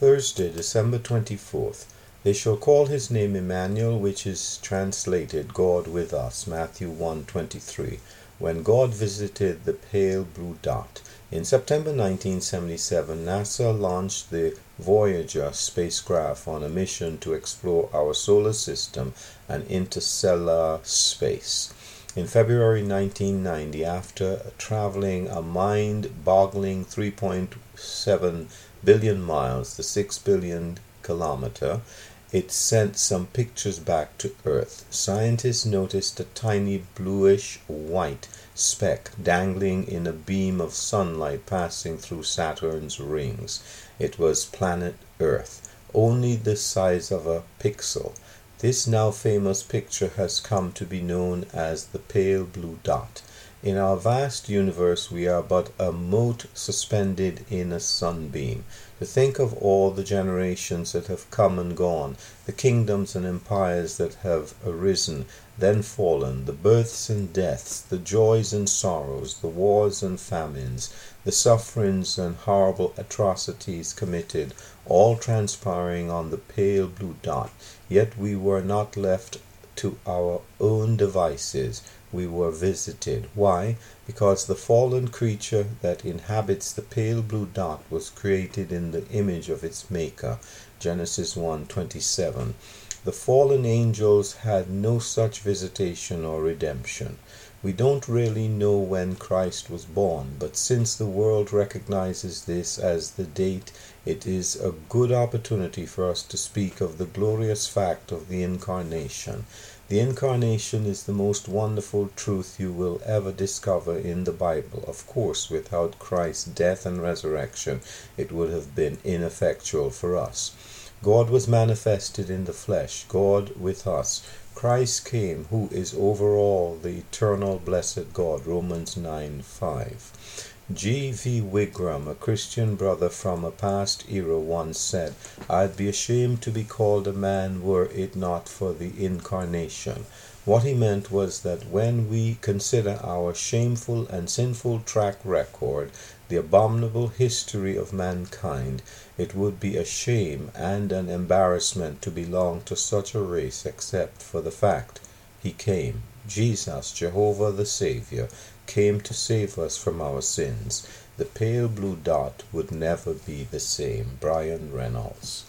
Thursday, December 24th. They shall call his name Emmanuel, which is translated God with us. Matthew 1:23. When God visited the pale blue dot. In September 1977, NASA launched the Voyager spacecraft on a mission to explore our solar system and interstellar space. In February 1990, after traveling a mind boggling 3.7 billion miles, the 6 billion kilometer, it sent some pictures back to Earth. Scientists noticed a tiny bluish white speck dangling in a beam of sunlight passing through Saturn's rings. It was planet Earth, only the size of a pixel. This now famous picture has come to be known as the pale blue dot. In our vast universe, we are but a mote suspended in a sunbeam. To think of all the generations that have come and gone, the kingdoms and empires that have arisen, then fallen, the births and deaths, the joys and sorrows, the wars and famines, the sufferings and horrible atrocities committed, all transpiring on the pale blue dot, yet we were not left to our own devices we were visited. Why? Because the fallen creature that inhabits the pale blue dot was created in the image of its maker. Genesis 1:27. The fallen angels had no such visitation or redemption. We don't really know when Christ was born, but since the world recognizes this as the date, it is a good opportunity for us to speak of the glorious fact of the Incarnation. The Incarnation is the most wonderful truth you will ever discover in the Bible. Of course, without Christ's death and resurrection, it would have been ineffectual for us. God was manifested in the flesh, God with us. Christ came, who is over all the eternal blessed God. Romans 9 5. G. V. Wigram, a Christian brother from a past era, once said, I'd be ashamed to be called a man were it not for the incarnation. What he meant was that when we consider our shameful and sinful track record, the abominable history of mankind, it would be a shame and an embarrassment to belong to such a race except for the fact he came. Jesus, Jehovah the Savior, came to save us from our sins. The pale blue dot would never be the same. Brian Reynolds.